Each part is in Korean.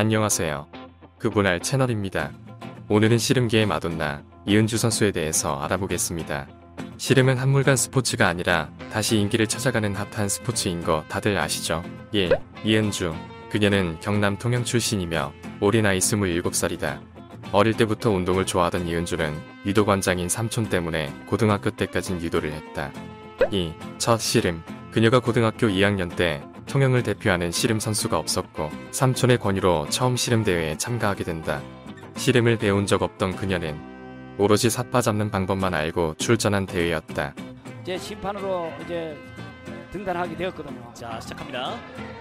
안녕하세요. 그분할 채널입니다. 오늘은 씨름계의 마돈나 이은주 선수에 대해서 알아보겠습니다. 씨름은 한물간 스포츠가 아니라 다시 인기를 찾아가는 핫한 스포츠인 거 다들 아시죠? 1. 이은주. 그녀는 경남 통영 출신이며 올해 나이 27살이다. 어릴 때부터 운동을 좋아하던 이은주는 유도관장인 삼촌 때문에 고등학교 때까진 유도를 했다. 2. 첫 씨름. 그녀가 고등학교 2학년 때 통영을 대표하는 씨름 선수가 없었고 삼촌의 권유로 처음 씨름 대회에 참가하게 된다. 씨름을 배운 적 없던 그녀는 오로지 삿바 잡는 방법만 알고 출전한 대회였다. 이제 심판으로 이제 등단하게 되었거든요. 자 시작합니다.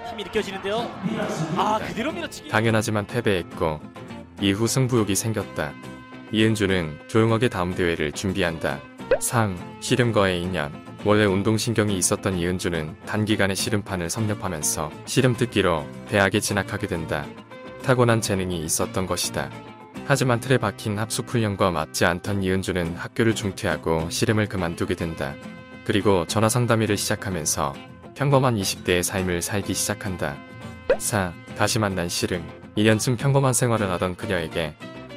힘이 느껴지는데요. 아 그대로 밀어치기. 당연하지만 패배했고 이후 승부욕이 생겼다. 이은주는 조용하게 다음 대회를 준비한다. 상, 씨름과의 인연. 원래 운동신경이 있었던 이은주는 단기간에 씨름판을 섭렵하면서 씨름 듣기로 대학에 진학하게 된다. 타고난 재능이 있었던 것이다. 하지만 틀에 박힌 합숙훈련과 맞지 않던 이은주는 학교를 중퇴하고 씨름을 그만두게 된다. 그리고 전화상담회를 시작하면서 평범한 20대의 삶을 살기 시작한다. 4. 다시 만난 씨름. 2년쯤 평범한 생활을 하던 그녀에게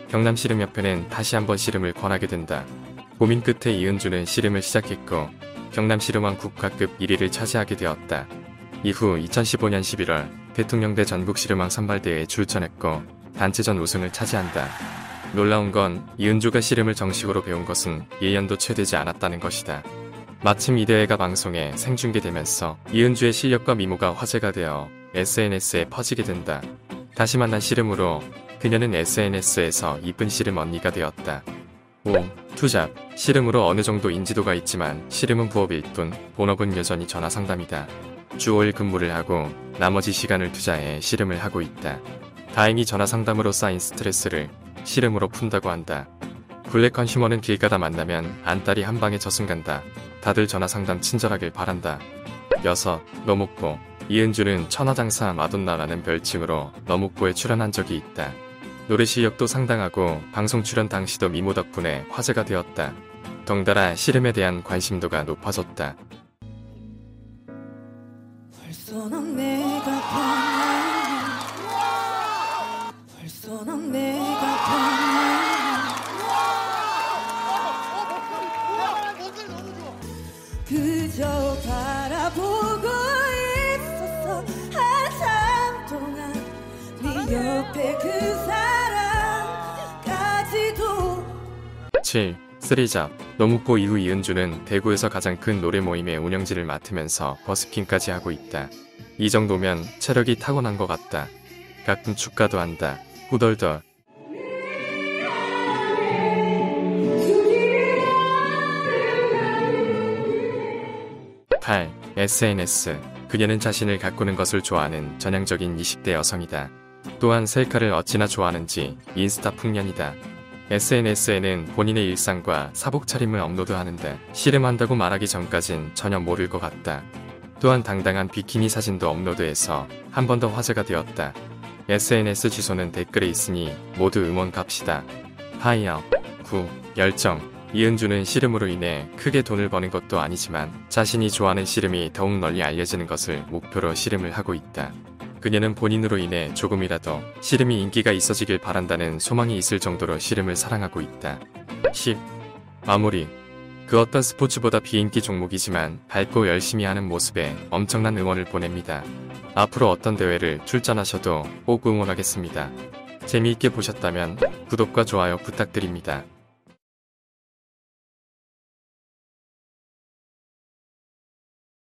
경남 씨름협회는 다시 한번 씨름을 권하게 된다. 고민 끝에 이은주는 씨름을 시작했고 경남 씨름왕 국가급 1위를 차지하게 되었다. 이후 2015년 11월 대통령대 전국 씨름왕 선발대회에 출전했고 단체전 우승을 차지한다. 놀라운 건 이은주가 씨름을 정식으로 배운 것은 1년도 채 되지 않았다는 것이다. 마침 이 대회가 방송에 생중계되면서 이은주의 실력과 미모가 화제가 되어 SNS에 퍼지게 된다. 다시 만난 씨름으로 그녀는 SNS에서 이쁜 씨름 언니가 되었다. 5. 투잡. 씨름으로 어느 정도 인지도가 있지만 씨름은 부업일 뿐 본업은 여전히 전화 상담이다. 주 5일 근무를 하고 나머지 시간을 투자해 씨름을 하고 있다. 다행히 전화 상담으로 쌓인 스트레스를 씨름으로 푼다고 한다. 블랙 컨슈머는 길 가다 만나면 안달이 한 방에 저승 간다. 다들 전화 상담 친절하길 바란다. 6. 너목보. 이은주는 천하장사 마돈나라는 별칭으로 너목보에 출연한 적이 있다. 노래 실력도 상당하고 방송 출연 당시도 미모 덕분에 화제가 되었다. 덩달아 씨름에 대한 관심도가 높아졌다. 그저 바라보고 있었어 한참 동안 네 옆에 그 7. 쓰리잡. 노무포 이후 이은주는 대구에서 가장 큰 노래 모임의 운영진을 맡으면서 버스킹까지 하고 있다. 이 정도면 체력이 타고난 것 같다. 가끔 축가도 한다. 후덜덜. (8) SNS 그녀는 자신을 가꾸는 것을 좋아하는 전향적인 20대 여성이다. 또한 셀카를 어찌나 좋아하는지 인스타 풍년이다. SNS에는 본인의 일상과 사복 차림을 업로드하는데 씨름한다고 말하기 전까진 전혀 모를 것 같다. 또한 당당한 비키니 사진도 업로드해서 한 번 더 화제가 되었다. SNS 주소는 댓글에 있으니 모두 응원 갑시다. 하이어 9. 열정 이은주는 씨름으로 인해 크게 돈을 버는 것도 아니지만 자신이 좋아하는 씨름이 더욱 널리 알려지는 것을 목표로 씨름을 하고 있다. 그녀는 본인으로 인해 조금이라도 씨름이 인기가 있어지길 바란다는 소망이 있을 정도로 씨름을 사랑하고 있다. 10. 마무리 그 어떤 스포츠보다 비인기 종목이지만 밝고 열심히 하는 모습에 엄청난 응원을 보냅니다. 앞으로 어떤 대회를 출전하셔도 꼭 응원하겠습니다. 재미있게 보셨다면 구독과 좋아요 부탁드립니다.